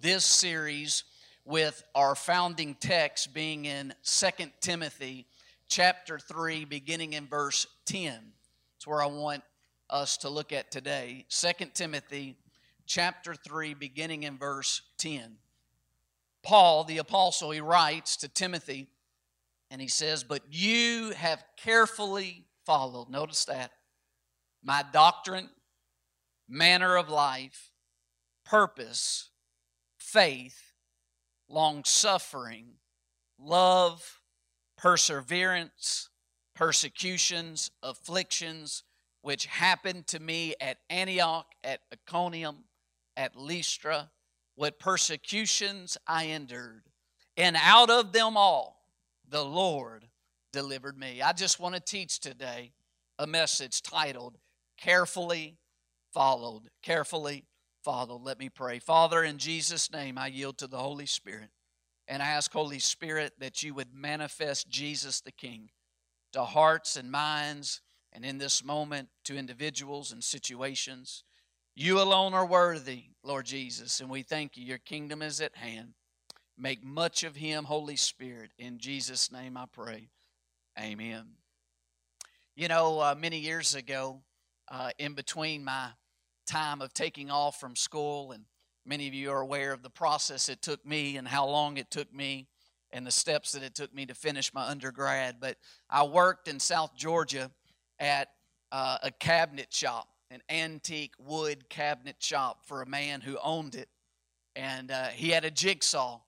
This series with our founding text being in 2 Timothy chapter 3 beginning in verse 10. It's where I want us to look at today. 2 Timothy chapter 3 beginning in verse 10. Paul the apostle he writes to Timothy and he says, "But you have carefully followed, notice that, my doctrine, manner of life, purpose, faith, long suffering, love, perseverance, persecutions, afflictions, which happened to me at Antioch, at Iconium, at Lystra, what persecutions I endured. And out of them all, the Lord delivered me. I just want to teach today a message titled Carefully Followed. Carefully Followed. Let me pray. Father, in Jesus' name, I yield to the Holy Spirit and I ask, Holy Spirit, that you would manifest Jesus the King to hearts and minds and in this moment to individuals and situations. You alone are worthy, Lord Jesus, and we thank you. Your kingdom is at hand. Make much of him, Holy Spirit. In Jesus' name I pray. Amen. You know, uh, many years ago, uh, in between my time of taking off from school, and many of you are aware of the process it took me and how long it took me and the steps that it took me to finish my undergrad. But I worked in South Georgia at uh, a cabinet shop, an antique wood cabinet shop for a man who owned it. And uh, he had a jigsaw,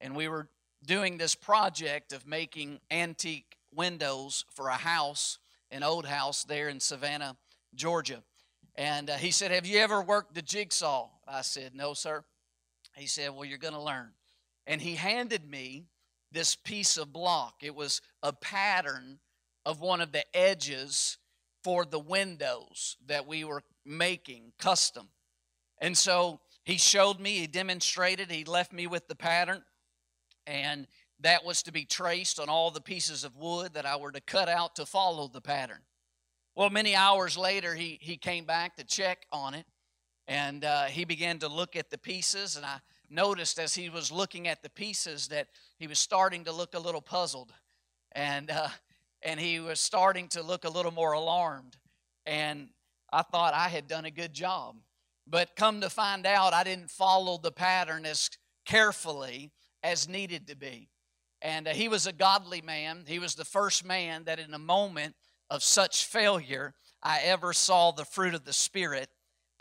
and we were doing this project of making antique windows for a house, an old house there in Savannah, Georgia. And uh, he said, Have you ever worked the jigsaw? I said, No, sir. He said, Well, you're going to learn. And he handed me this piece of block. It was a pattern of one of the edges for the windows that we were making custom. And so he showed me, he demonstrated, he left me with the pattern, and that was to be traced on all the pieces of wood that I were to cut out to follow the pattern. Well, many hours later, he, he came back to check on it, and uh, he began to look at the pieces, and I noticed as he was looking at the pieces that he was starting to look a little puzzled. And uh, and he was starting to look a little more alarmed. And I thought I had done a good job. But come to find out, I didn't follow the pattern as carefully as needed to be. And uh, he was a godly man. He was the first man that, in a moment of such failure, I ever saw the fruit of the Spirit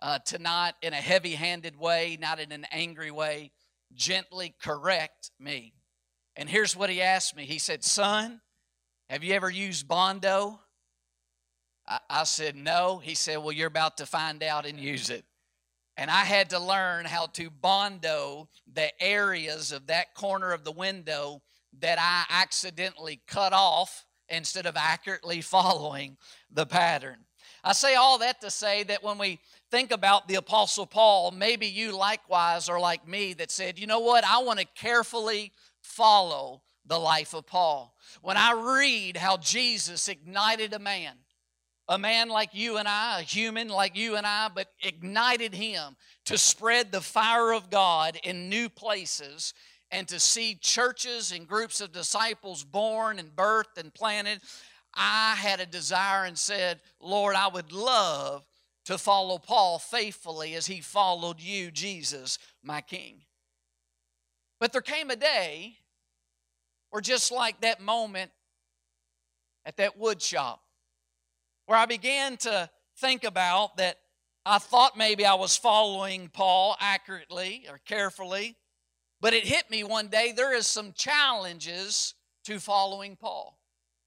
uh, to not in a heavy handed way, not in an angry way, gently correct me. And here's what he asked me He said, Son, have you ever used Bondo? I, I said, No. He said, Well, you're about to find out and use it. And I had to learn how to Bondo the areas of that corner of the window that I accidentally cut off instead of accurately following the pattern. I say all that to say that when we think about the Apostle Paul, maybe you likewise are like me that said, you know what, I want to carefully follow the life of Paul. When I read how Jesus ignited a man, a man like you and I, a human like you and I, but ignited him to spread the fire of God in new places and to see churches and groups of disciples born and birthed and planted, I had a desire and said, Lord, I would love to follow Paul faithfully as he followed you, Jesus, my King. But there came a day or just like that moment at that wood shop where I began to think about that I thought maybe I was following Paul accurately or carefully, but it hit me one day there is some challenges to following Paul.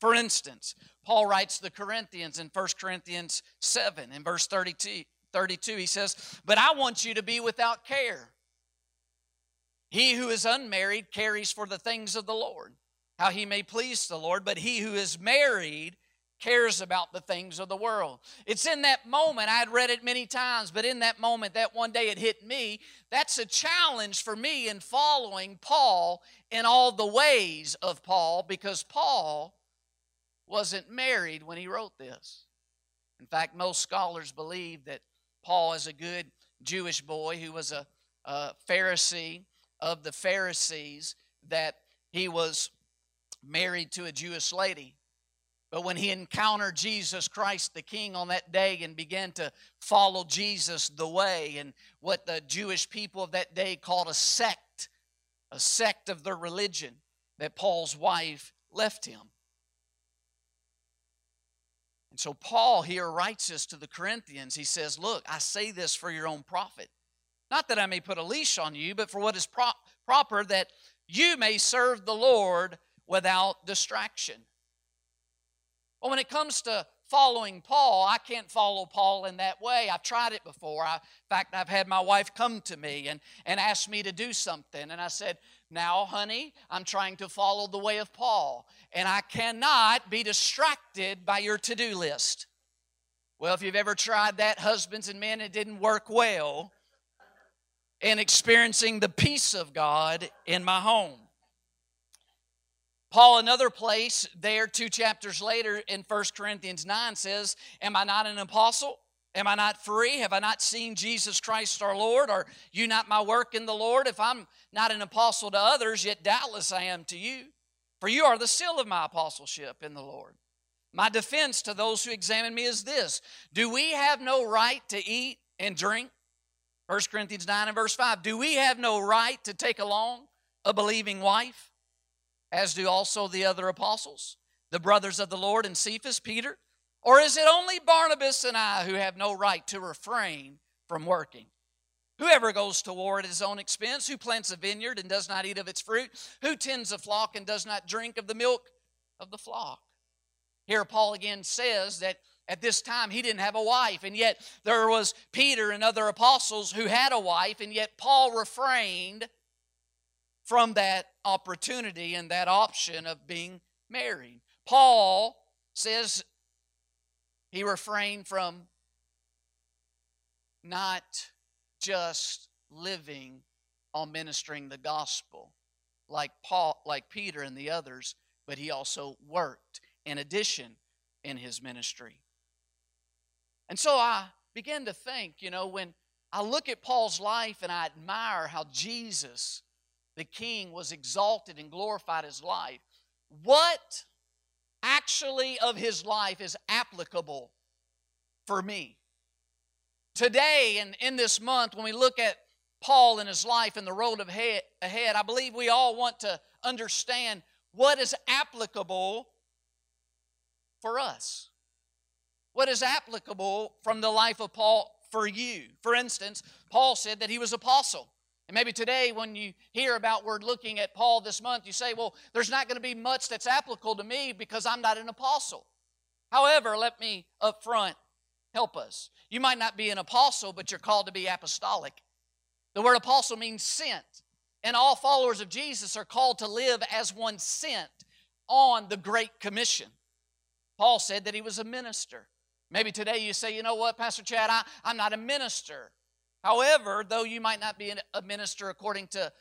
For instance, Paul writes the Corinthians in 1 Corinthians 7 in verse 32, 32 he says, But I want you to be without care He who is unmarried carries for the things of the Lord, how he may please the Lord, but he who is married cares about the things of the world. It's in that moment, I'd read it many times, but in that moment, that one day it hit me. That's a challenge for me in following Paul in all the ways of Paul because Paul wasn't married when he wrote this. In fact, most scholars believe that Paul is a good Jewish boy who was a, a Pharisee of the Pharisees, that he was married to a Jewish lady. But when he encountered Jesus Christ the King on that day and began to follow Jesus the way and what the Jewish people of that day called a sect, a sect of their religion, that Paul's wife left him. And so Paul here writes this to the Corinthians. He says, Look, I say this for your own profit. Not that I may put a leash on you, but for what is pro- proper, that you may serve the Lord without distraction. Well, when it comes to following Paul, I can't follow Paul in that way. I've tried it before. I, in fact, I've had my wife come to me and, and ask me to do something. And I said, Now, honey, I'm trying to follow the way of Paul, and I cannot be distracted by your to do list. Well, if you've ever tried that, husbands and men, it didn't work well in experiencing the peace of God in my home. Paul, another place there, two chapters later in 1 Corinthians 9, says, Am I not an apostle? Am I not free? Have I not seen Jesus Christ our Lord? Are you not my work in the Lord? If I'm not an apostle to others, yet doubtless I am to you. For you are the seal of my apostleship in the Lord. My defense to those who examine me is this Do we have no right to eat and drink? 1 Corinthians 9 and verse 5. Do we have no right to take along a believing wife? As do also the other apostles, the brothers of the Lord and Cephas, Peter? Or is it only Barnabas and I who have no right to refrain from working? Whoever goes to war at his own expense, who plants a vineyard and does not eat of its fruit, who tends a flock and does not drink of the milk of the flock. Here, Paul again says that at this time he didn't have a wife, and yet there was Peter and other apostles who had a wife, and yet Paul refrained from that opportunity and that option of being married. Paul says he refrained from not just living on ministering the gospel like Paul like Peter and the others, but he also worked in addition in his ministry. And so I began to think, you know, when I look at Paul's life and I admire how Jesus the king was exalted and glorified his life. What actually of his life is applicable for me? Today and in this month, when we look at Paul and his life and the road ahead, I believe we all want to understand what is applicable for us. What is applicable from the life of Paul for you? For instance, Paul said that he was apostle. And maybe today, when you hear about we're looking at Paul this month, you say, well, there's not going to be much that's applicable to me because I'm not an apostle. However, let me up front help us. You might not be an apostle, but you're called to be apostolic. The word apostle means sent. And all followers of Jesus are called to live as one sent on the Great Commission. Paul said that he was a minister. Maybe today you say, you know what, Pastor Chad, I, I'm not a minister. However, though you might not be a minister according to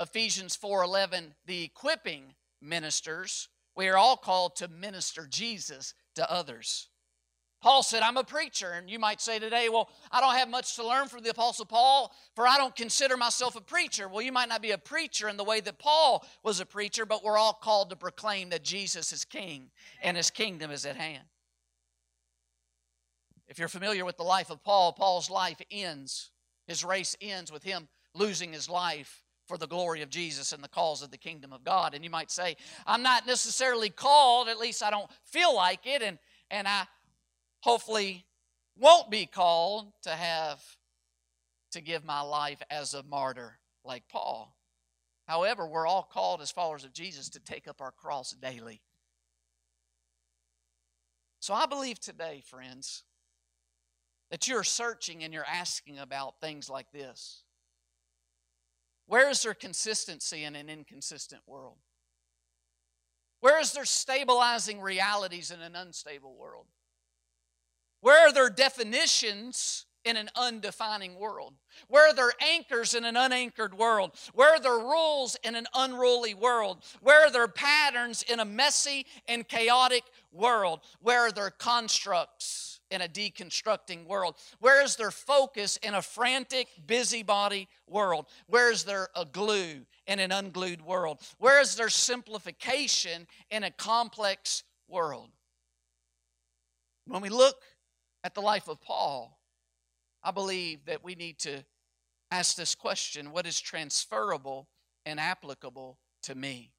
Ephesians 4:11, the equipping ministers, we are all called to minister Jesus to others. Paul said, I'm a preacher. And you might say today, well, I don't have much to learn from the Apostle Paul, for I don't consider myself a preacher. Well, you might not be a preacher in the way that Paul was a preacher, but we're all called to proclaim that Jesus is king and his kingdom is at hand. If you're familiar with the life of Paul, Paul's life ends his race ends with him losing his life for the glory of Jesus and the cause of the kingdom of God. And you might say, I'm not necessarily called, at least I don't feel like it, and, and I hopefully won't be called to have to give my life as a martyr like Paul. However, we're all called as followers of Jesus to take up our cross daily. So I believe today, friends, that you're searching and you're asking about things like this. Where is there consistency in an inconsistent world? Where is there stabilizing realities in an unstable world? Where are there definitions in an undefining world? Where are there anchors in an unanchored world? Where are there rules in an unruly world? Where are there patterns in a messy and chaotic world? Where are there constructs in a deconstructing world? Where is their focus in a frantic, busybody world? Where is there a glue in an unglued world? Where is there simplification in a complex world? When we look at the life of Paul, I believe that we need to ask this question what is transferable and applicable to me?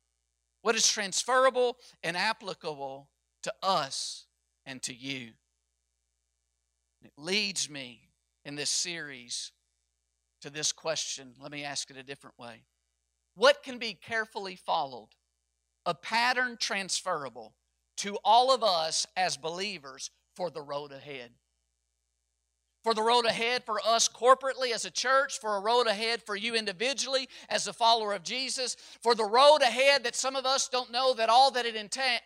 What is transferable and applicable to us and to you? It leads me in this series to this question. Let me ask it a different way. What can be carefully followed? A pattern transferable to all of us as believers for the road ahead for the road ahead for us corporately as a church, for a road ahead for you individually as a follower of Jesus, for the road ahead that some of us don't know that all that it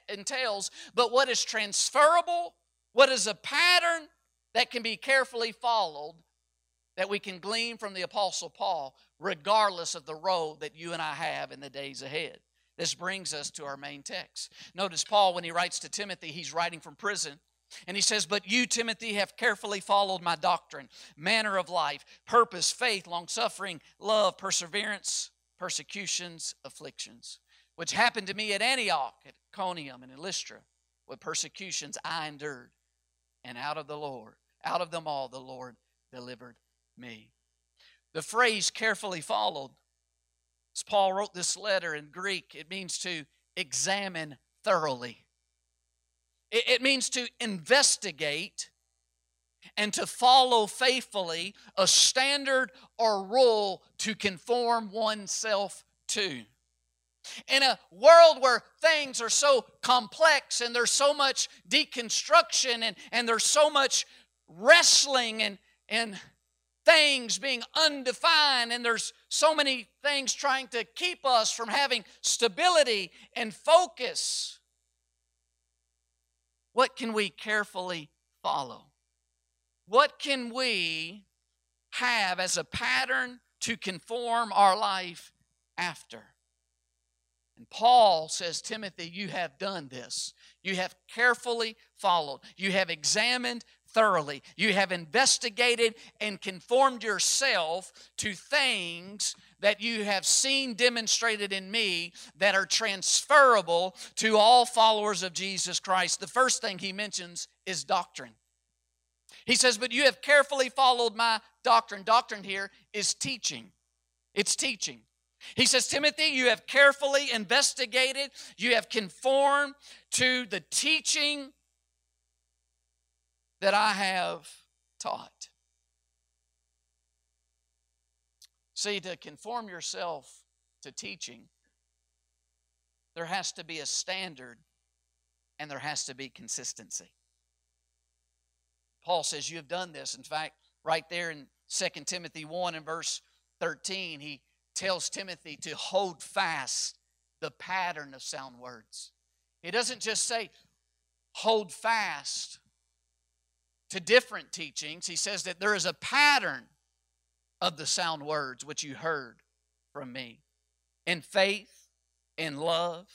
entails, but what is transferable, what is a pattern that can be carefully followed that we can glean from the Apostle Paul, regardless of the road that you and I have in the days ahead. This brings us to our main text. Notice Paul, when he writes to Timothy, he's writing from prison. And he says, But you, Timothy, have carefully followed my doctrine, manner of life, purpose, faith, long suffering, love, perseverance, persecutions, afflictions, which happened to me at Antioch, at Iconium, and in Lystra, with persecutions I endured. And out of the Lord, out of them all, the Lord delivered me. The phrase carefully followed, as Paul wrote this letter in Greek, it means to examine thoroughly it means to investigate and to follow faithfully a standard or rule to conform oneself to. In a world where things are so complex and there's so much deconstruction and, and there's so much wrestling and, and things being undefined, and there's so many things trying to keep us from having stability and focus what can we carefully follow? What can we have as a pattern to conform our life after? And Paul says, Timothy, you have done this. You have carefully followed. You have examined thoroughly. You have investigated and conformed yourself to things that you have seen demonstrated in me that are transferable to all followers of Jesus Christ. The first thing he mentions is doctrine. He says, But you have carefully followed my doctrine. Doctrine here is teaching. It's teaching. He says, Timothy, you have carefully investigated, you have conformed to the teaching that I have taught. See, to conform yourself to teaching, there has to be a standard and there has to be consistency. Paul says, You have done this. In fact, right there in 2 Timothy 1 and verse 13, he tells Timothy to hold fast the pattern of sound words. He doesn't just say, hold fast to different teachings. He says that there is a pattern of the sound words which you heard from me in faith, in love,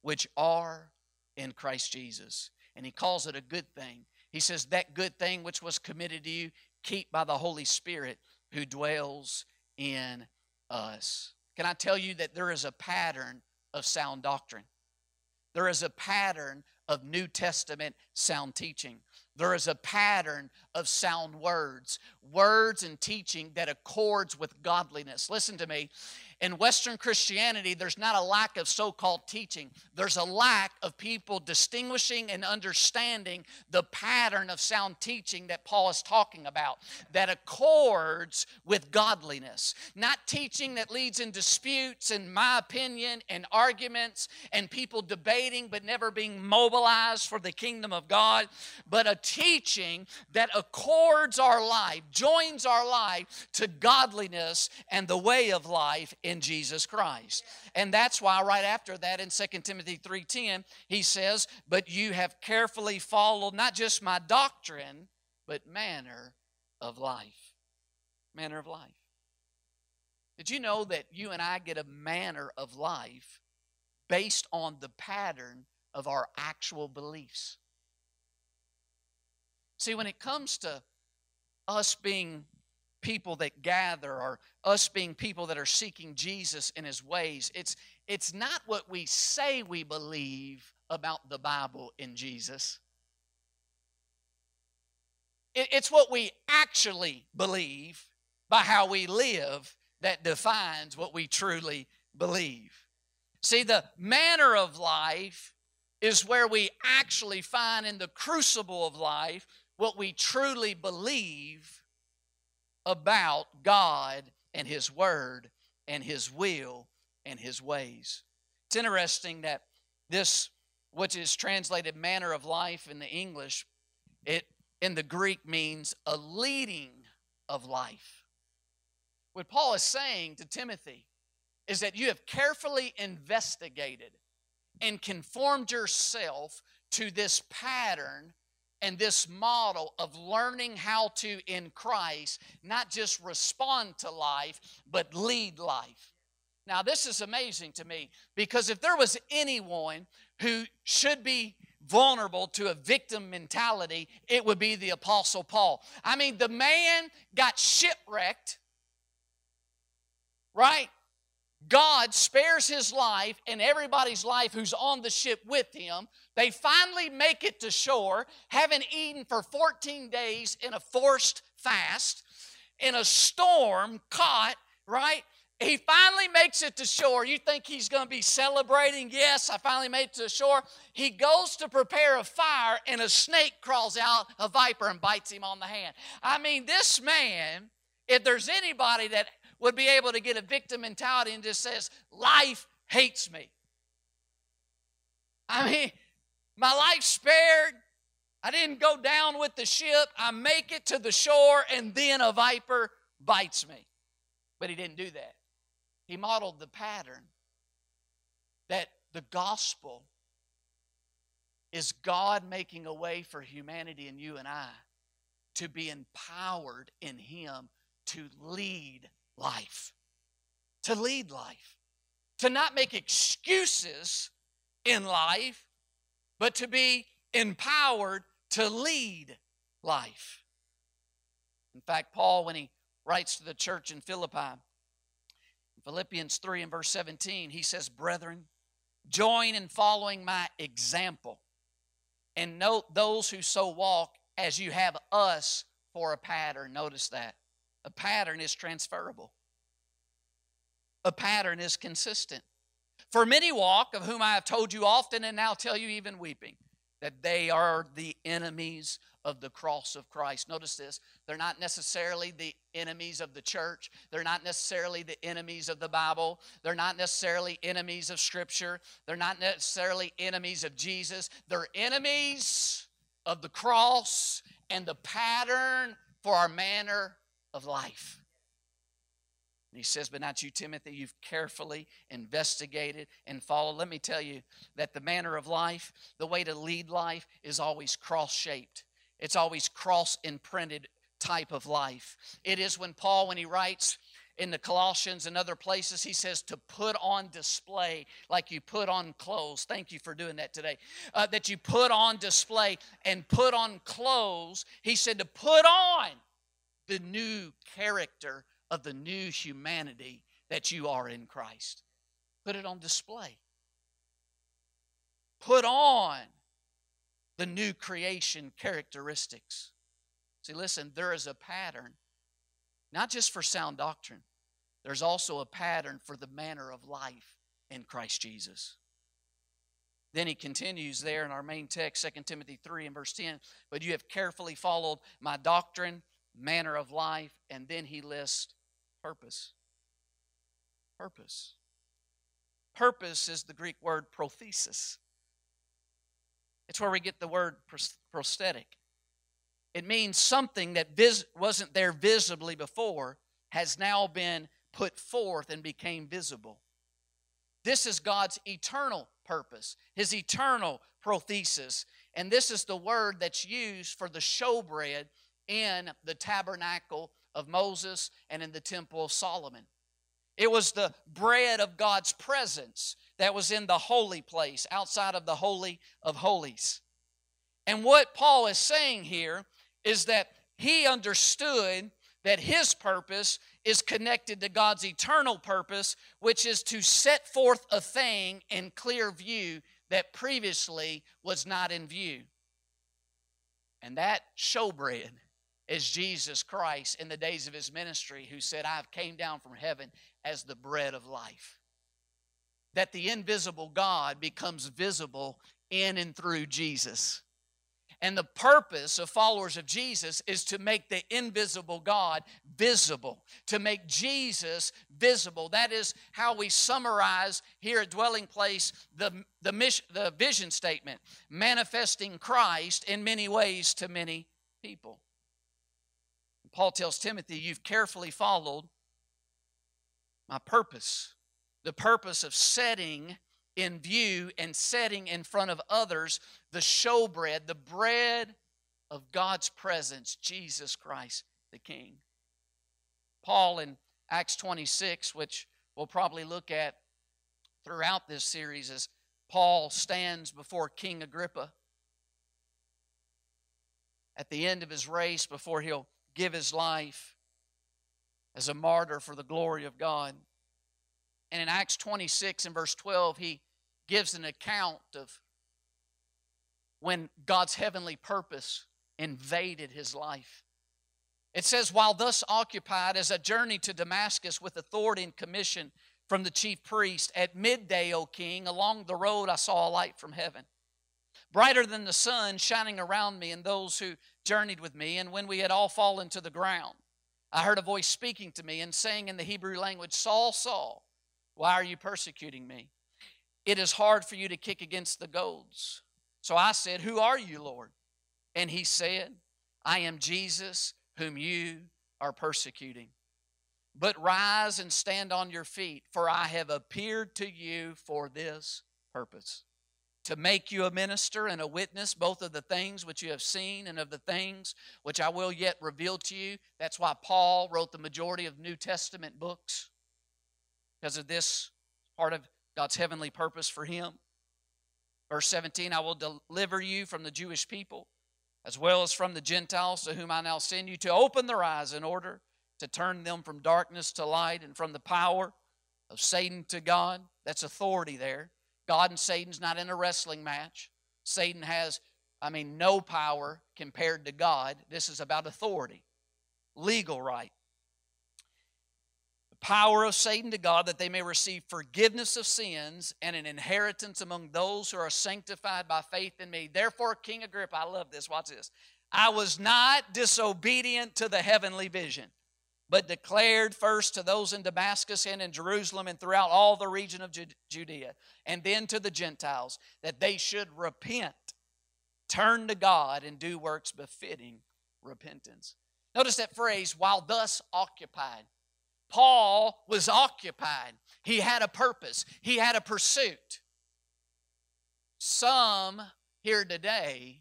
which are in Christ Jesus. And he calls it a good thing. He says, That good thing which was committed to you, keep by the Holy Spirit who dwells in us. Can I tell you that there is a pattern of sound doctrine? There is a pattern of New Testament sound teaching. There is a pattern of sound words, words and teaching that accords with godliness. Listen to me. In Western Christianity, there's not a lack of so called teaching, there's a lack of people distinguishing and understanding the pattern of sound teaching that Paul is talking about that accords with godliness. Not teaching that leads in disputes, in my opinion, and arguments and people debating but never being mobilized for the kingdom of God, but a teaching that accords our life, joins our life to godliness and the way of life in Jesus Christ. And that's why right after that in 2 Timothy 3:10, he says, "But you have carefully followed not just my doctrine, but manner of life." Manner of life. Did you know that you and I get a manner of life based on the pattern of our actual beliefs? See, when it comes to us being people that gather or us being people that are seeking Jesus in his ways, it's it's not what we say we believe about the Bible in Jesus. it's what we actually believe by how we live that defines what we truly believe. See, the manner of life is where we actually find in the crucible of life what we truly believe about God and His Word and His will and His ways. It's interesting that this, which is translated manner of life in the English, it in the Greek means a leading of life. What Paul is saying to Timothy is that you have carefully investigated and conformed yourself to this pattern and this model of learning how to, in Christ, not just respond to life, but lead life. Now, this is amazing to me because if there was anyone who should be vulnerable to a victim mentality, it would be the Apostle Paul. I mean, the man got shipwrecked right? God spares his life and everybody's life who's on the ship with him. They finally make it to shore, having eaten for 14 days in a forced fast, in a storm, caught, right? He finally makes it to shore. You think he's going to be celebrating? Yes, I finally made it to shore. He goes to prepare a fire, and a snake crawls out, a viper, and bites him on the hand. I mean, this man, if there's anybody that would be able to get a victim mentality and just says, Life hates me. I mean, my life spared. I didn't go down with the ship. I make it to the shore, and then a viper bites me. But he didn't do that. He modeled the pattern that the gospel is God making a way for humanity and you and I to be empowered in Him to lead life, to lead life, to not make excuses in life, but to be empowered to lead life. In fact, Paul, when he writes to the church in Philippi, Philippians 3 and verse 17, he says, Brethren, join in following my example, and note those who so walk as you have us for a pattern. Notice that. A pattern is transferable, a pattern is consistent. For many walk, of whom I have told you often and now tell you even weeping, that they are the enemies of the cross of Christ. Notice this they're not necessarily the enemies of the church, they're not necessarily the enemies of the Bible, they're not necessarily enemies of Scripture, they're not necessarily enemies of Jesus, they're enemies of the cross and the pattern for our manner of life. And he says, But not you, Timothy, you've carefully investigated and followed. Let me tell you that the manner of life, the way to lead life, is always cross shaped, it's always cross imprinted type of life. It is when Paul, when he writes, in the Colossians and other places, he says to put on display like you put on clothes. Thank you for doing that today. Uh, that you put on display and put on clothes. He said to put on the new character of the new humanity that you are in Christ. Put it on display. Put on the new creation characteristics. See, listen, there is a pattern, not just for sound doctrine, there's also a pattern for the manner of life in Christ Jesus. Then he continues there in our main text, 2 Timothy 3 and verse 10. But you have carefully followed my doctrine, manner of life, and then he lists purpose. Purpose. Purpose is the Greek word prothesis. It's where we get the word prosthetic. It means something that vis- wasn't there visibly before has now been put forth and became visible. This is God's eternal purpose, His eternal prothesis. And this is the word that's used for the showbread in the tabernacle of Moses and in the temple of Solomon. It was the bread of God's presence that was in the holy place, outside of the Holy of Holies. And what Paul is saying here is that he understood that his purpose is connected to God's eternal purpose, which is to set forth a thing in clear view that previously was not in view. And that showbread is Jesus Christ in the days of his ministry who said, I've came down from heaven as the bread of life. That the invisible God becomes visible in and through Jesus. And the purpose of followers of Jesus is to make the invisible God visible, to make Jesus visible. That is how we summarize here at Dwelling Place the, the, mission, the vision statement manifesting Christ in many ways to many people. Paul tells Timothy, You've carefully followed my purpose, the purpose of setting in view and setting in front of others the showbread, the bread of God's presence, Jesus Christ the King. Paul in Acts 26, which we'll probably look at throughout this series, as Paul stands before King Agrippa at the end of his race before he'll give his life as a martyr for the glory of God. And in Acts 26 and verse 12, he gives an account of when God's heavenly purpose invaded his life. It says, While thus occupied as I journeyed to Damascus with authority and commission from the chief priest, at midday, O king, along the road I saw a light from heaven, brighter than the sun, shining around me and those who journeyed with me. And when we had all fallen to the ground, I heard a voice speaking to me and saying in the Hebrew language, Saul, Saul, why are you persecuting me? It is hard for you to kick against the goads. So I said, Who are you, Lord? And he said, I am Jesus whom you are persecuting. But rise and stand on your feet, for I have appeared to you for this purpose to make you a minister and a witness both of the things which you have seen and of the things which I will yet reveal to you. That's why Paul wrote the majority of New Testament books, because of this part of God's heavenly purpose for him. Verse 17 I will deliver you from the Jewish people as well as from the Gentiles to whom I now send you to open their eyes in order to turn them from darkness to light and from the power of Satan to God. That's authority there God and Satan's not in a wrestling match. Satan has, I mean, no power compared to God. This is about authority, legal right. The power of Satan to God that they may receive forgiveness of sins and an inheritance among those who are sanctified by faith in me. Therefore, King Agrippa, I love this. Watch this. I was not disobedient to the heavenly vision but declared first to those in Damascus and in Jerusalem and throughout all the region of Judea, and then to the Gentiles, that they should repent, turn to God, and do works befitting repentance. Notice that phrase, while thus occupied. Paul was occupied. He had a purpose, he had a pursuit. Some here today,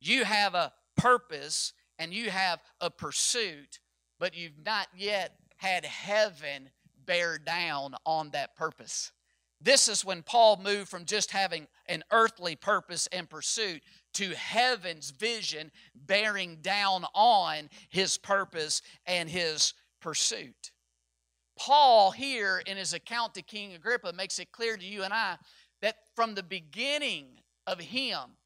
you have a purpose and you have a pursuit but you've not yet had heaven bear down on that purpose. This is when Paul moved from just having an earthly purpose and pursuit to heaven's vision bearing down on his purpose and his pursuit. Paul, here in his account to King Agrippa, makes it clear to you and I that from the beginning of him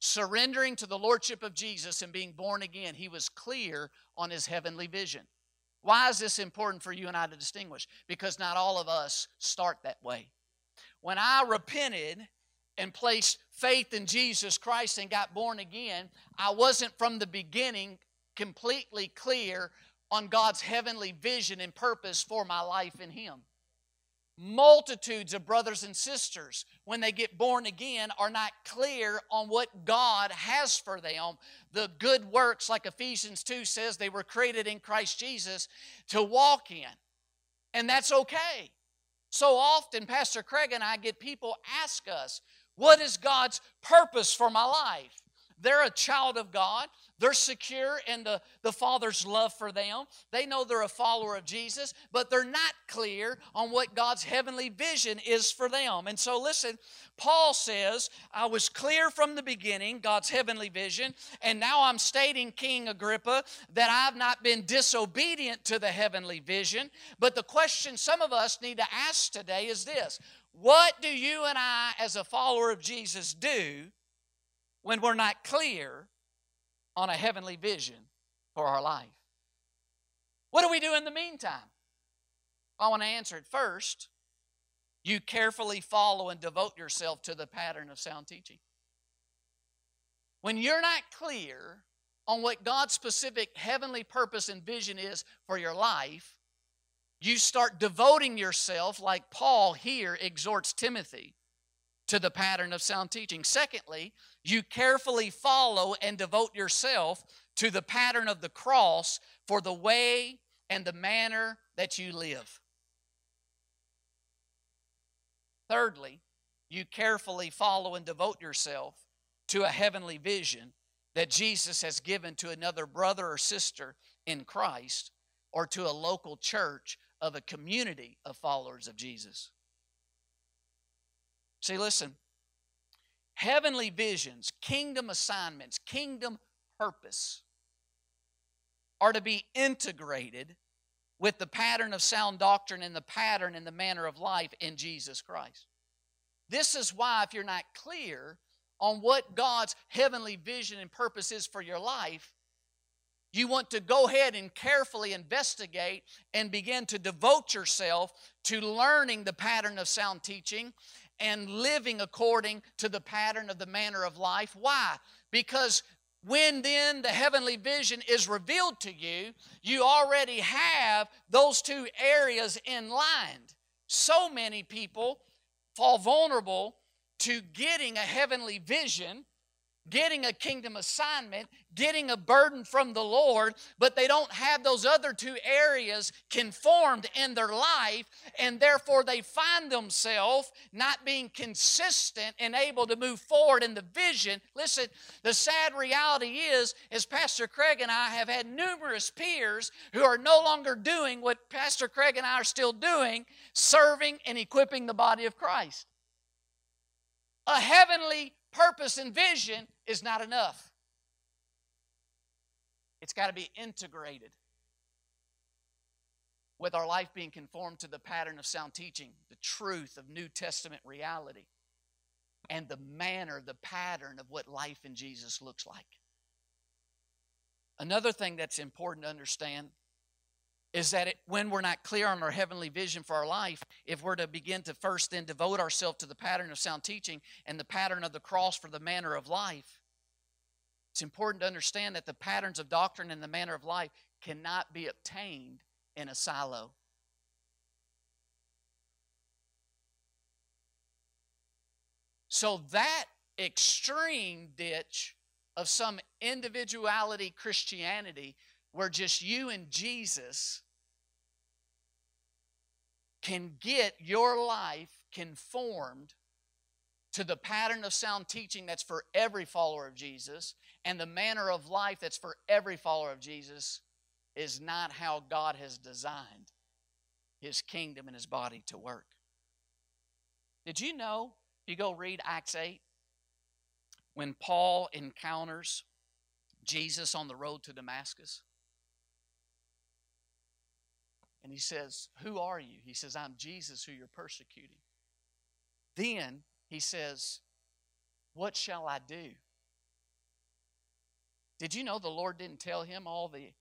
surrendering to the lordship of Jesus and being born again, he was clear on his heavenly vision. Why is this important for you and I to distinguish? Because not all of us start that way. When I repented and placed faith in Jesus Christ and got born again, I wasn't from the beginning completely clear on God's heavenly vision and purpose for my life in Him. Multitudes of brothers and sisters when they get born again are not clear on what God has for them. The good works, like Ephesians 2 says, they were created in Christ Jesus to walk in. And that's okay. So often, Pastor Craig and I get people ask us, What is God's purpose for my life? They're a child of God. They're secure in the, the Father's love for them. They know they're a follower of Jesus, but they're not clear on what God's heavenly vision is for them. And so, listen, Paul says, I was clear from the beginning, God's heavenly vision, and now I'm stating, King Agrippa, that I've not been disobedient to the heavenly vision. But the question some of us need to ask today is this What do you and I, as a follower of Jesus, do when we're not clear on a heavenly vision for our life. What do we do in the meantime? I want to answer it first. You carefully follow and devote yourself to the pattern of sound teaching. When you're not clear on what God's specific heavenly purpose and vision is for your life, you start devoting yourself, like Paul here exhorts Timothy, to the pattern of sound teaching. Secondly, you carefully follow and devote yourself to the pattern of the cross for the way and the manner that you live. Thirdly, you carefully follow and devote yourself to a heavenly vision that Jesus has given to another brother or sister in Christ or to a local church of a community of followers of Jesus. See, listen. Heavenly visions, kingdom assignments, kingdom purpose are to be integrated with the pattern of sound doctrine and the pattern and the manner of life in Jesus Christ. This is why, if you're not clear on what God's heavenly vision and purpose is for your life, you want to go ahead and carefully investigate and begin to devote yourself to learning the pattern of sound teaching and living according to the pattern of the manner of life. Why? Because when then the heavenly vision is revealed to you, you already have those two areas in line. So many people fall vulnerable to getting a heavenly vision getting a kingdom assignment, getting a burden from the Lord, but they don't have those other two areas conformed in their life, and therefore they find themselves not being consistent and able to move forward in the vision. Listen, the sad reality is, as Pastor Craig and I have had numerous peers who are no longer doing what Pastor Craig and I are still doing, serving and equipping the body of Christ. A heavenly purpose and vision is not enough. It's got to be integrated with our life being conformed to the pattern of sound teaching, the truth of New Testament reality, and the manner, the pattern of what life in Jesus looks like. Another thing that's important to understand is that it, when we're not clear on our heavenly vision for our life, if we're to begin to first then devote ourselves to the pattern of sound teaching and the pattern of the cross for the manner of life, it's important to understand that the patterns of doctrine and the manner of life cannot be obtained in a silo. So that extreme ditch of some individuality Christianity where just you and Jesus can get your life conformed to the pattern of sound teaching that's for every follower of Jesus and the manner of life that's for every follower of Jesus is not how God has designed his kingdom and his body to work. Did you know, if you go read Acts 8, when Paul encounters Jesus on the road to Damascus, and he says, Who are you? He says, I'm Jesus who you're persecuting. Then he says, What shall I do? Did you know the Lord didn't tell him all the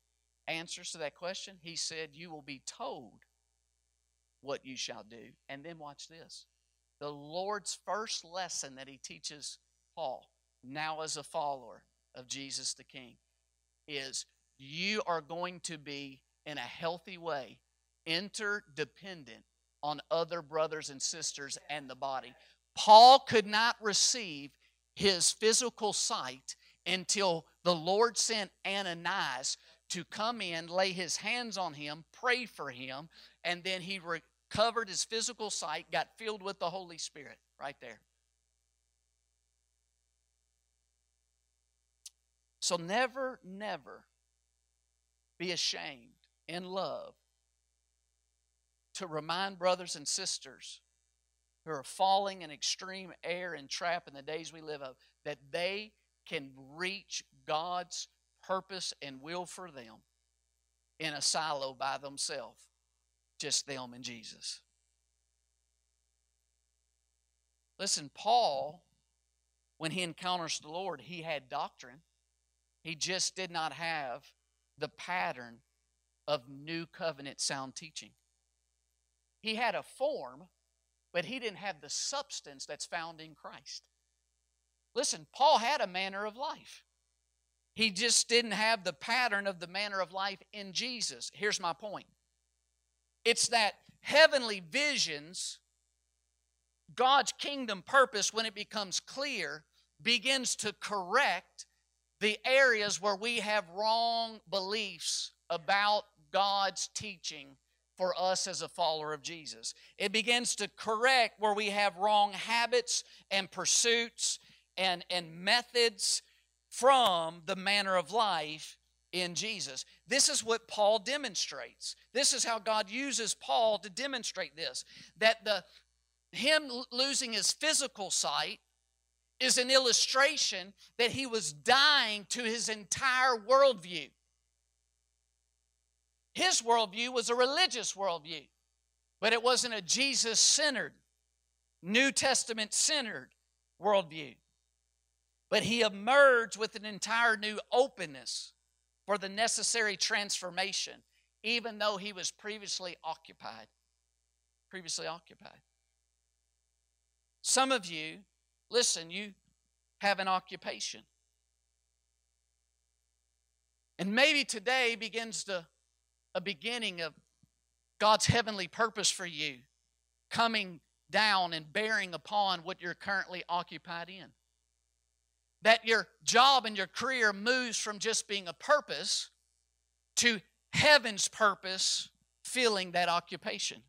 answers to that question? He said, You will be told what you shall do. And then watch this. The Lord's first lesson that he teaches Paul, now as a follower of Jesus the King, is you are going to be in a healthy way interdependent on other brothers and sisters and the body. Paul could not receive his physical sight until the Lord sent Ananias to come in, lay his hands on him, pray for him, and then he recovered his physical sight, got filled with the Holy Spirit right there. So never, never be ashamed in love to remind brothers and sisters who are falling in extreme error and trap in the days we live of that they can reach God's purpose and will for them in a silo by themselves, just them and Jesus. Listen, Paul, when he encounters the Lord, he had doctrine. He just did not have the pattern of new covenant sound teaching. He had a form, but he didn't have the substance that's found in Christ. Listen, Paul had a manner of life. He just didn't have the pattern of the manner of life in Jesus. Here's my point it's that heavenly visions, God's kingdom purpose, when it becomes clear, begins to correct the areas where we have wrong beliefs about God's teaching for us as a follower of Jesus. It begins to correct where we have wrong habits and pursuits and, and methods from the manner of life in Jesus. This is what Paul demonstrates. This is how God uses Paul to demonstrate this that the him losing his physical sight is an illustration that he was dying to his entire worldview. His worldview was a religious worldview, but it wasn't a Jesus centered, New Testament centered worldview. But he emerged with an entire new openness for the necessary transformation, even though he was previously occupied. Previously occupied. Some of you Listen, you have an occupation. And maybe today begins the, a beginning of God's heavenly purpose for you coming down and bearing upon what you're currently occupied in. That your job and your career moves from just being a purpose to heaven's purpose filling that occupation.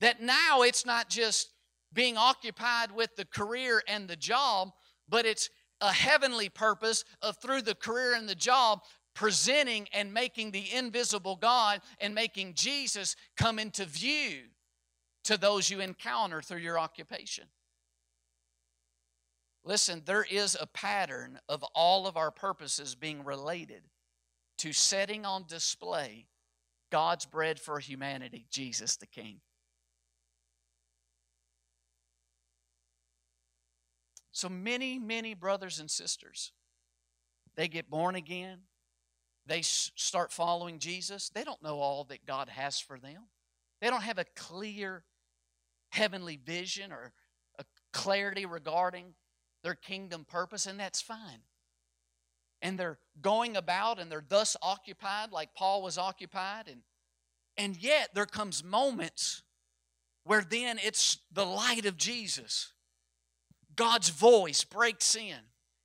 That now it's not just being occupied with the career and the job, but it's a heavenly purpose of through the career and the job presenting and making the invisible God and making Jesus come into view to those you encounter through your occupation. Listen, there is a pattern of all of our purposes being related to setting on display God's bread for humanity, Jesus the King. So many, many brothers and sisters, they get born again, they start following Jesus. They don't know all that God has for them, they don't have a clear heavenly vision or a clarity regarding their kingdom purpose, and that's fine. And they're going about and they're thus occupied like Paul was occupied. And, and yet there comes moments where then it's the light of Jesus God's voice breaks in.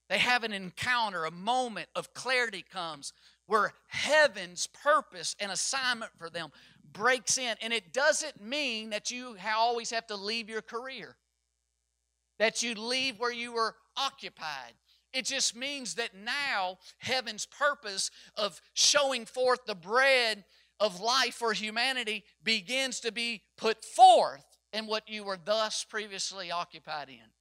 They have an encounter, a moment of clarity comes where heaven's purpose and assignment for them breaks in. And it doesn't mean that you always have to leave your career, that you leave where you were occupied. It just means that now heaven's purpose of showing forth the bread of life for humanity begins to be put forth in what you were thus previously occupied in.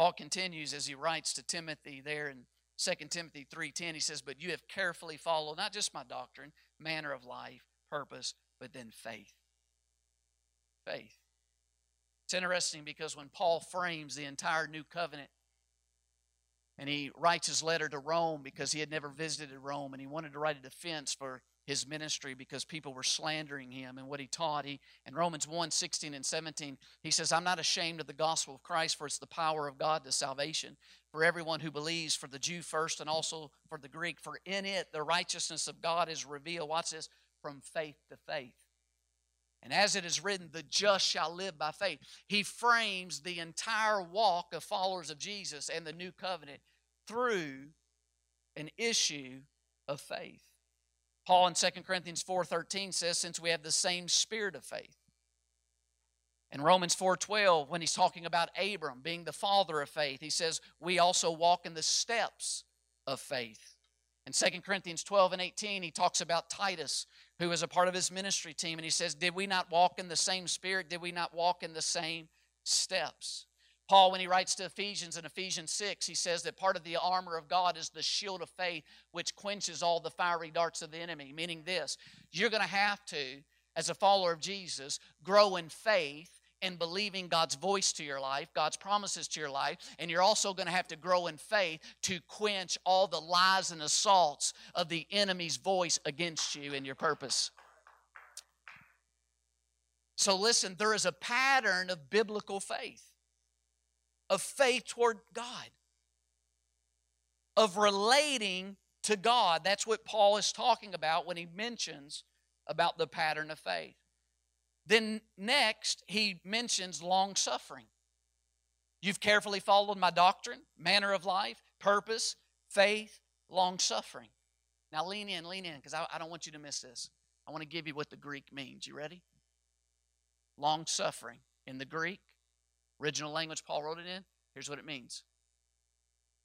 Paul continues as he writes to Timothy there in 2 Timothy 3:10 he says but you have carefully followed not just my doctrine manner of life purpose but then faith. Faith. It's interesting because when Paul frames the entire new covenant and he writes his letter to Rome because he had never visited Rome and he wanted to write a defense for his ministry because people were slandering him and what he taught. He in Romans 1, 16 and 17, he says, I'm not ashamed of the gospel of Christ, for it's the power of God to salvation for everyone who believes, for the Jew first and also for the Greek. For in it the righteousness of God is revealed. Watch this from faith to faith. And as it is written, the just shall live by faith. He frames the entire walk of followers of Jesus and the new covenant through an issue of faith. Paul in 2 Corinthians 4:13 says since we have the same spirit of faith. In Romans 4:12 when he's talking about Abram being the father of faith, he says we also walk in the steps of faith. In 2 Corinthians 12 and 18, he talks about Titus, who is a part of his ministry team, and he says, Did we not walk in the same spirit? Did we not walk in the same steps? Paul, when he writes to Ephesians in Ephesians 6, he says that part of the armor of God is the shield of faith, which quenches all the fiery darts of the enemy. Meaning this, you're going to have to, as a follower of Jesus, grow in faith and believing God's voice to your life, God's promises to your life, and you're also going to have to grow in faith to quench all the lies and assaults of the enemy's voice against you and your purpose. So, listen, there is a pattern of biblical faith, of faith toward God, of relating to God. That's what Paul is talking about when he mentions about the pattern of faith. Then next, he mentions long suffering. You've carefully followed my doctrine, manner of life, purpose, faith, long suffering. Now lean in, lean in, because I, I, don't want you to miss this. I want to give you what the Greek means. You ready? Long suffering. In the Greek, original language Paul wrote it in, here's what it means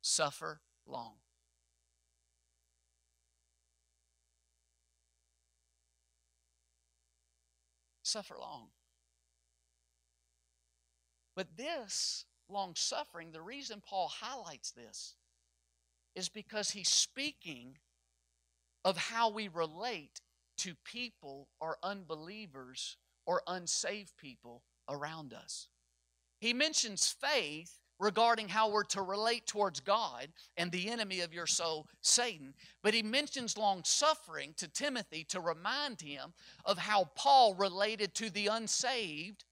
suffer long. suffer long. But this long suffering, the reason Paul highlights this is because he's speaking of how we relate to people or unbelievers or unsaved people around us. He mentions faith regarding how we're to relate towards God and the enemy of your soul, Satan. But he mentions long suffering to Timothy to remind him of how Paul related to the unsaved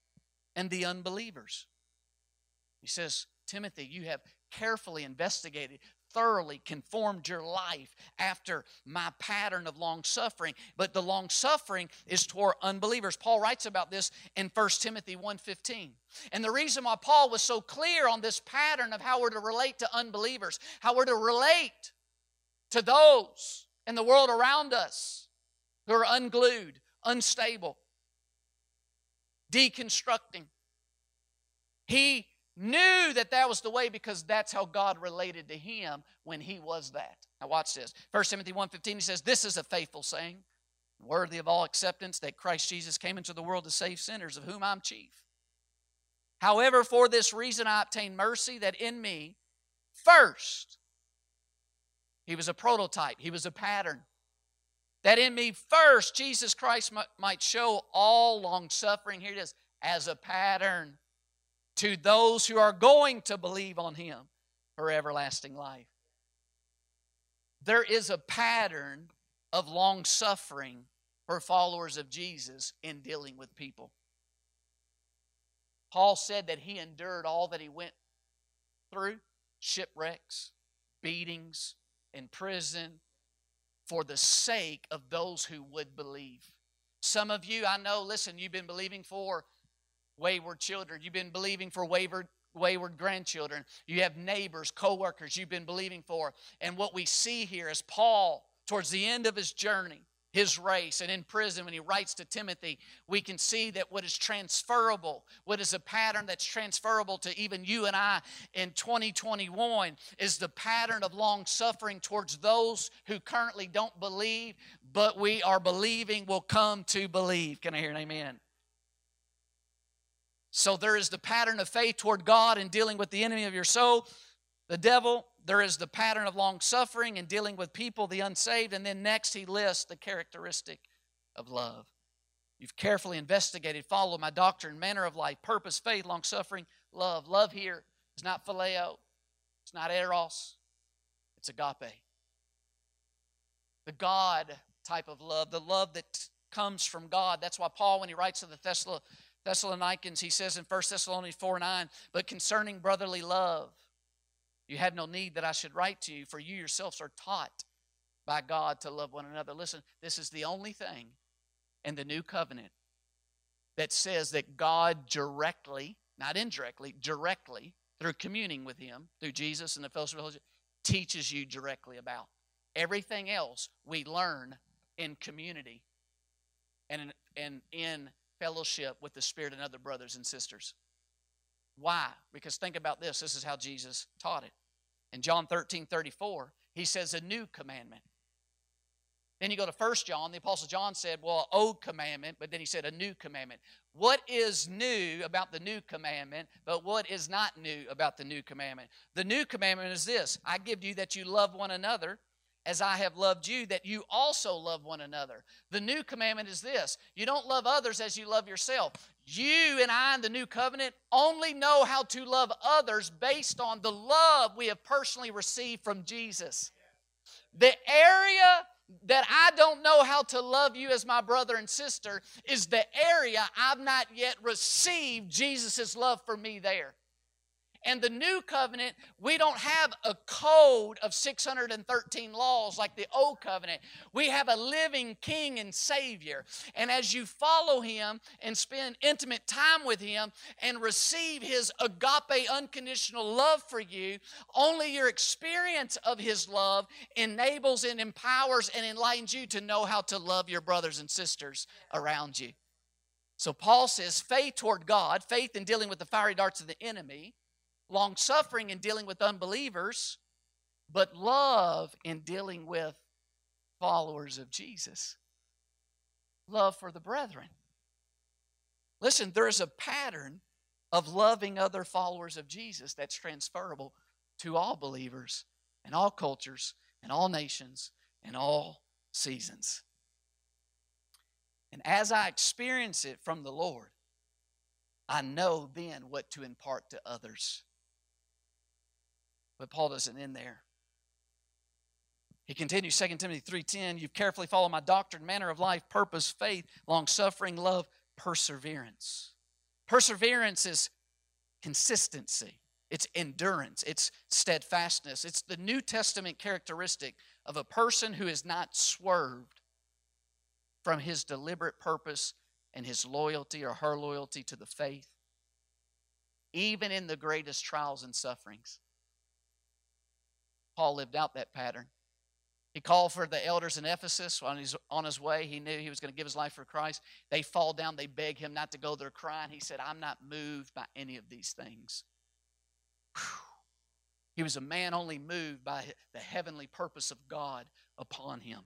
and the unbelievers. He says, Timothy, you have carefully investigated thoroughly conformed your life after my pattern of long suffering. But the long suffering is toward unbelievers. Paul writes about this in 1 timothy 1.15 and the reason why paul was so clear on this pattern of how we're to relate to unbelievers how we're to relate to those in the world around us who are unglued unstable deconstructing. He knew that that was the way because that's how God related to him when he was that. Now watch this. 1 Timothy 1.15 he says, This is a faithful saying, worthy of all acceptance, that Christ Jesus came into the world to save sinners, of whom I'm chief. However, for this reason I obtained mercy that in me first, he was a prototype, he was a pattern. That in me first Jesus Christ might show all long suffering, here it is, as a pattern to those who are going to believe on him for everlasting life. There is a pattern of long suffering for followers of Jesus in dealing with people. Paul said that he endured all that he went through shipwrecks, beatings, in prison for the sake of those who would believe. Some of you, I know, listen, you've been believing for wayward children. You've been believing for wayward wayward grandchildren. You have neighbors, coworkers you've been believing for. And what we see here is Paul towards the end of his journey, his race, and in prison when he writes to Timothy, we can see that what is transferable, what is a pattern that's transferable to even you and I in 2021 is the pattern of long suffering towards those who currently don't believe, but we are believing will come to believe. Can I hear an amen? So there is the pattern of faith toward God in dealing with the enemy of your soul, the devil. There is the pattern of long suffering in dealing with people, the unsaved. And then next, he lists the characteristic of love. You've carefully investigated, followed my doctrine, manner of life, purpose, faith, long suffering, love. Love here is not phileo, it's not eros, it's agape. The God type of love, the love that comes from God. That's why Paul, when he writes to the Thessalonians, Thessalonians, he says in 1 Thessalonians 4 9, but concerning brotherly love, You have no need that I should write to you, for you yourselves are taught by God to love one another. Listen, this is the only thing in the new covenant that says that God directly, not indirectly, directly, through communing with Him, through Jesus and the fellowship of the teaches you directly about. Everything else we learn in community and in, and in fellowship with the Spirit and other brothers and sisters. Why? Because think about this. This is how Jesus taught it. In John 13 34, he says, A new commandment. Then you go to First John, the Apostle John said, Well, old commandment, but then he said a new commandment. What is new about the new commandment, but what is not new about the new commandment? The new commandment is this I give you that you love one another as I have loved you, that you also love one another. The new commandment is this you don't love others as you love yourself. You and I in the new covenant only know how to love others based on the love we have personally received from Jesus. The area that I don't know how to love you as my brother and sister is the area I've not yet received Jesus' love for me there. And the new covenant, we don't have a code of 613 laws like the old covenant. We have a living king and savior. And as you follow him and spend intimate time with him and receive his agape unconditional love for you, only your experience of his love enables and empowers and enlightens you to know how to love your brothers and sisters around you. So Paul says faith toward God, faith in dealing with the fiery darts of the enemy long suffering in dealing with unbelievers, but love in dealing with followers of Jesus. Love for the brethren. Listen, there's a pattern of loving other followers of Jesus that's transferable to all believers and all cultures and all nations and all seasons. And as I experience it from the Lord, I know then what to impart to others. But Paul doesn't end there. He continues 2 Timothy 3:10, you've carefully followed my doctrine, manner of life, purpose, faith, long-suffering, love, perseverance. Perseverance is consistency. It's endurance, it's steadfastness. It's the New Testament characteristic of a person who is not swerved from his deliberate purpose and his loyalty or her loyalty to the faith, even in the greatest trials and sufferings. Paul lived out that pattern. He called for the elders in Ephesus on his, on his way. He knew he was going to give his life for Christ. They fall down, they beg him not to go. They're crying. He said, I'm not moved by any of these things. Whew. He was a man only moved by the heavenly purpose of God upon him.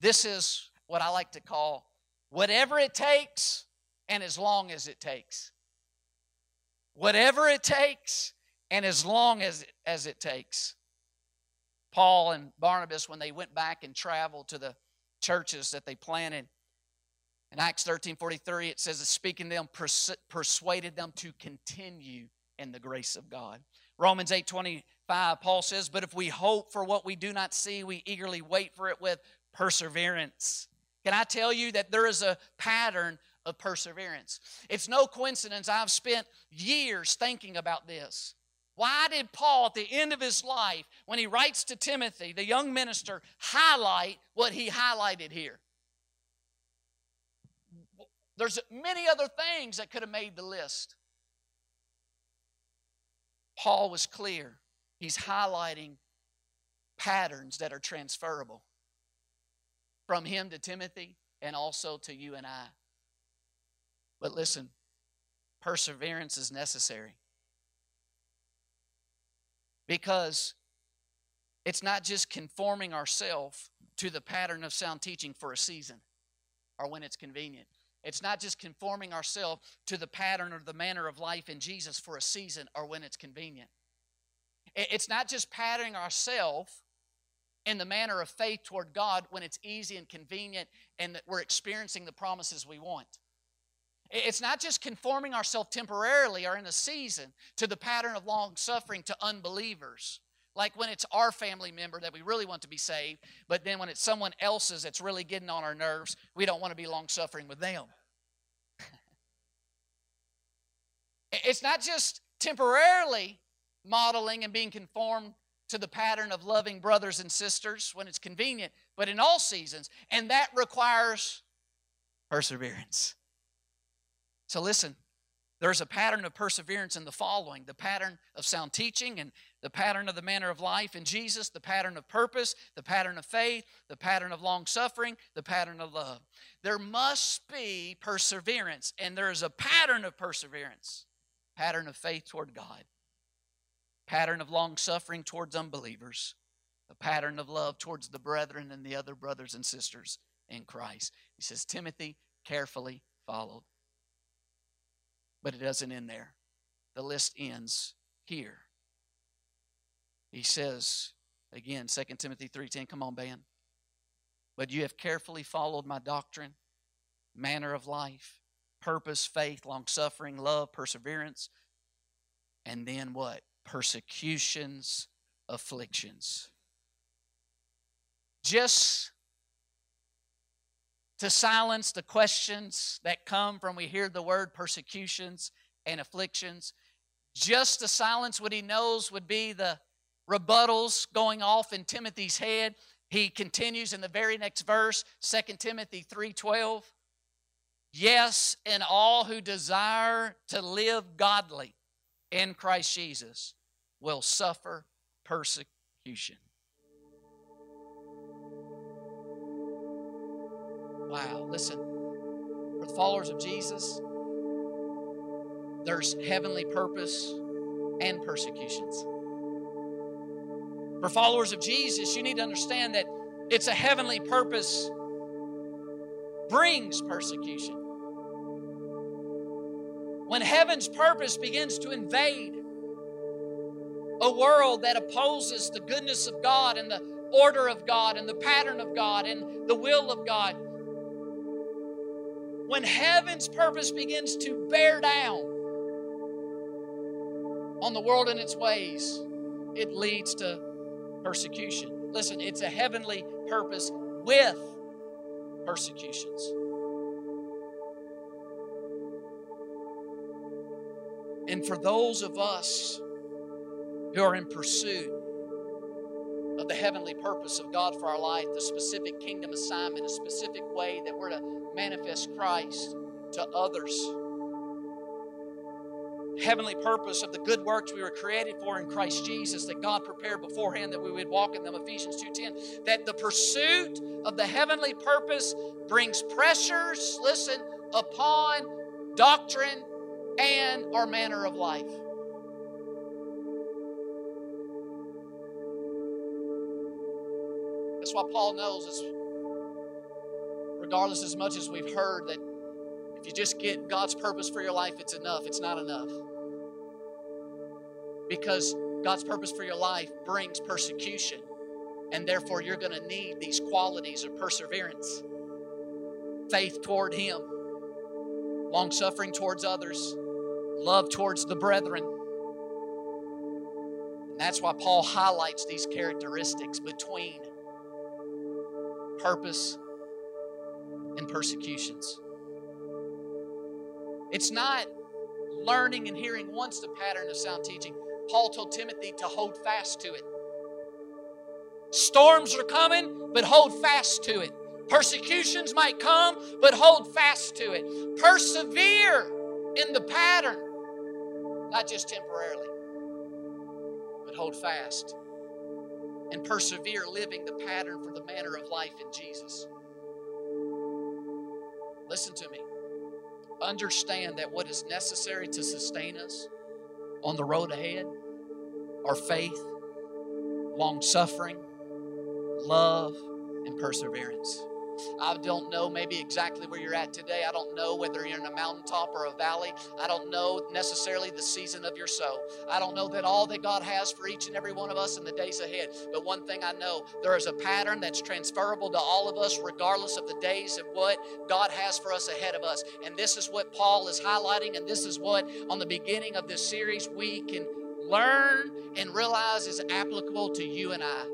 This is what I like to call whatever it takes and as long as it takes. Whatever it takes and as long as, as it takes. Paul and Barnabas, when they went back and traveled to the churches that they planted, in Acts 13 43, it says speaking to them persuaded them to continue in the grace of God. Romans 8 25, Paul says, But if we hope for what we do not see, we eagerly wait for it with perseverance. Can I tell you that there is a pattern of perseverance? It's no coincidence I've spent years thinking about this. Why did Paul, at the end of his life, when he writes to Timothy, the young minister, highlight what he highlighted here? There's many other things that could have made the list. Paul was clear. He's highlighting patterns that are transferable from him to Timothy and also to you and I. But listen, perseverance is necessary. Because it's not just conforming ourselves to the pattern of sound teaching for a season or when it's convenient. It's not just conforming ourselves to the pattern or the manner of life in Jesus for a season or when it's convenient. It's not just patterning ourselves in the manner of faith toward God when it's easy and convenient and that we're experiencing the promises we want. It's not just conforming ourselves temporarily or in a season to the pattern of long suffering to unbelievers. Like when it's our family member that we really want to be saved, but then when it's someone else's that's really getting on our nerves, we don't want to be long suffering with them. it's not just temporarily modeling and being conformed to the pattern of loving brothers and sisters when it's convenient, but in all seasons. And that requires perseverance. So listen, there's a pattern of perseverance in the following the pattern of sound teaching and the pattern of the manner of life in Jesus, the pattern of purpose, the pattern of faith, the pattern of long suffering, the pattern of love. There must be perseverance, and there is a pattern of perseverance pattern of faith toward God, pattern of long suffering towards unbelievers, a pattern of love towards the brethren and the other brothers and sisters in Christ. He says, Timothy, carefully followed. But it doesn't end there. The list ends here. He says, again, 2 Timothy 3.10, come on, Ben. But you have carefully followed my doctrine, manner of life, purpose, faith, long suffering, love, perseverance, and then what? Persecutions, afflictions. Just to silence the questions that come from we hear the word persecutions and afflictions, just to silence what he knows would be the rebuttals going off in Timothy's head. He continues in the very next verse, 2 Timothy 3:12. Yes, and all who desire to live godly in Christ Jesus will suffer persecution. Wow, listen. For the followers of Jesus, there's heavenly purpose and persecutions. For followers of Jesus, you need to understand that it's a heavenly purpose brings persecution. When heaven's purpose begins to invade a world that opposes the goodness of God and the order of God and the pattern of God and the will of God, when heaven's purpose begins to bear down on the world and its ways, it leads to persecution. Listen, it's a heavenly purpose with persecutions. And for those of us who are in pursuit of the heavenly purpose of God for our life, the specific kingdom assignment, a specific way that we're to manifest Christ to others. Heavenly purpose of the good works we were created for in Christ Jesus that God prepared beforehand that we would walk in them Ephesians 2:10 that the pursuit of the heavenly purpose brings pressures listen upon doctrine and our manner of life. That's why Paul knows is regardless as much as we've heard that if you just get God's purpose for your life, it's enough. It's not enough. Because God's purpose for your life brings persecution. And therefore, you're going to need these qualities of perseverance faith toward Him, long suffering towards others, love towards the brethren. And that's why Paul highlights these characteristics between purpose and persecutions. It's not learning and hearing once the pattern of sound teaching. Paul told Timothy to hold fast to it. Storms are coming, but hold fast to it. Persecutions might come, but hold fast to it. Persevere in the pattern, not just temporarily, but hold fast and persevere living the pattern for the manner of life in Jesus. Listen to me. Understand that what is necessary to sustain us on the road ahead are faith, long suffering, love, and perseverance. I don't know maybe exactly where you're at today. I don't know whether you're in a mountaintop or a valley. I don't know necessarily the season of your soul. I don't know that all that God has for each and every one of us in the days ahead. But one thing I know there is a pattern that's transferable to all of us, regardless of the days and what God has for us ahead of us. And this is what Paul is highlighting, and this is what on the beginning of this series we can learn and realize is applicable to you and I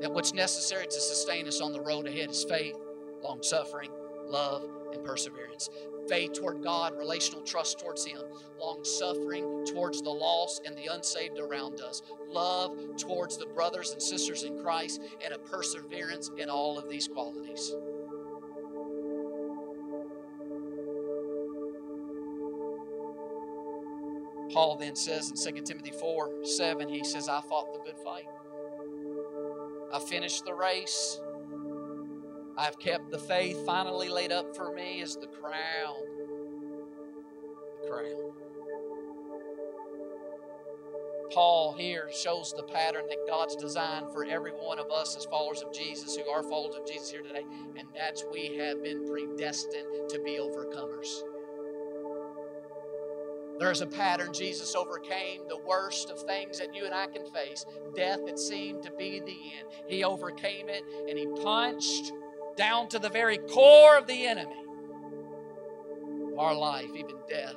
that what's necessary to sustain us on the road ahead is faith, long suffering, love, and perseverance. Faith toward God, relational trust towards Him, long suffering towards the lost and the unsaved around us, love towards the brothers and sisters in Christ, and a perseverance in all of these qualities. Paul then says in 2 Timothy 4 7, he says, I fought the good fight. I finished the race. I've kept the faith. Finally, laid up for me is the crown. The crown. Paul here shows the pattern that God's designed for every one of us as followers of Jesus, who are followers of Jesus here today, and that's we have been predestined to be overcomers. There's a pattern. Jesus overcame the worst of things that you and I can face death that seemed to be the end. He overcame it and he punched down to the very core of the enemy our life, even death.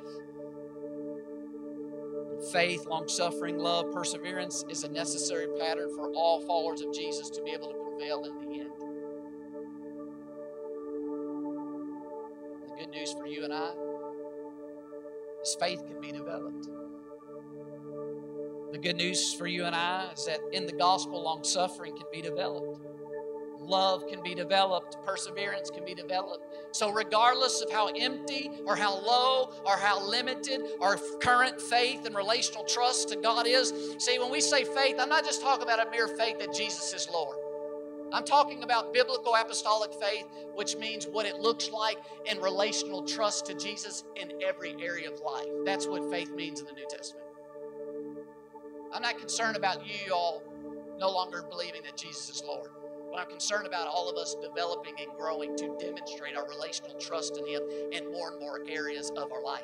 Faith, long suffering, love, perseverance is a necessary pattern for all followers of Jesus to be able to prevail in the end. The good news for you and I faith can be developed. The good news for you and I is that in the gospel, long suffering can be developed. Love can be developed, perseverance can be developed. So, regardless of how empty or how low or how limited our current faith and relational trust to God is, see, when we say faith, I'm not just talking about a mere faith that Jesus is Lord. I'm talking about biblical apostolic faith, which means what it looks like in relational trust to Jesus in every area of life. That's what faith means in the New Testament. I'm not concerned about you all no longer believing that Jesus is Lord. But I'm concerned about all of us developing and growing to demonstrate our relational trust in Him in more and more areas of our life.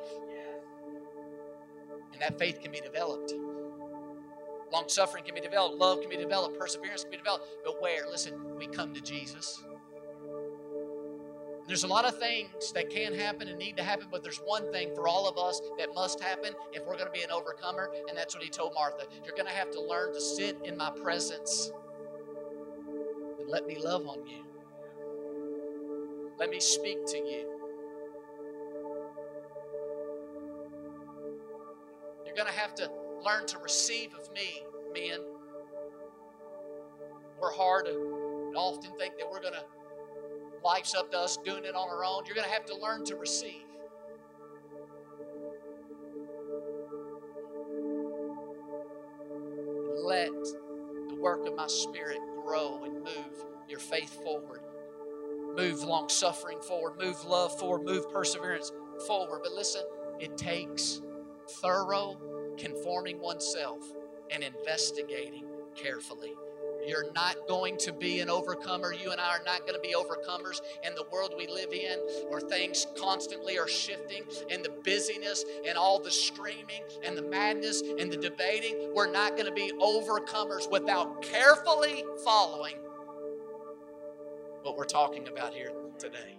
And that faith can be developed. Long suffering can be developed, love can be developed, perseverance can be developed. But where? Listen, we come to Jesus. There's a lot of things that can happen and need to happen, but there's one thing for all of us that must happen if we're going to be an overcomer, and that's what he told Martha. You're going to have to learn to sit in my presence and let me love on you. Let me speak to you. You're going to have to learn to receive of me, men. We're hard and often think that we're going to, life's up to us doing it on our own. You're going to have to learn to receive. Let the work of my spirit grow and move your faith forward. Move long suffering forward, move love forward, move perseverance forward. But listen, it takes thorough conforming oneself and investigating carefully. You're not going to be an overcomer. You and I are not going to be overcomers in the world we live in where things constantly are shifting and the busyness and all the screaming and the madness and the debating. We're not going to be overcomers without carefully following what we're talking about here today.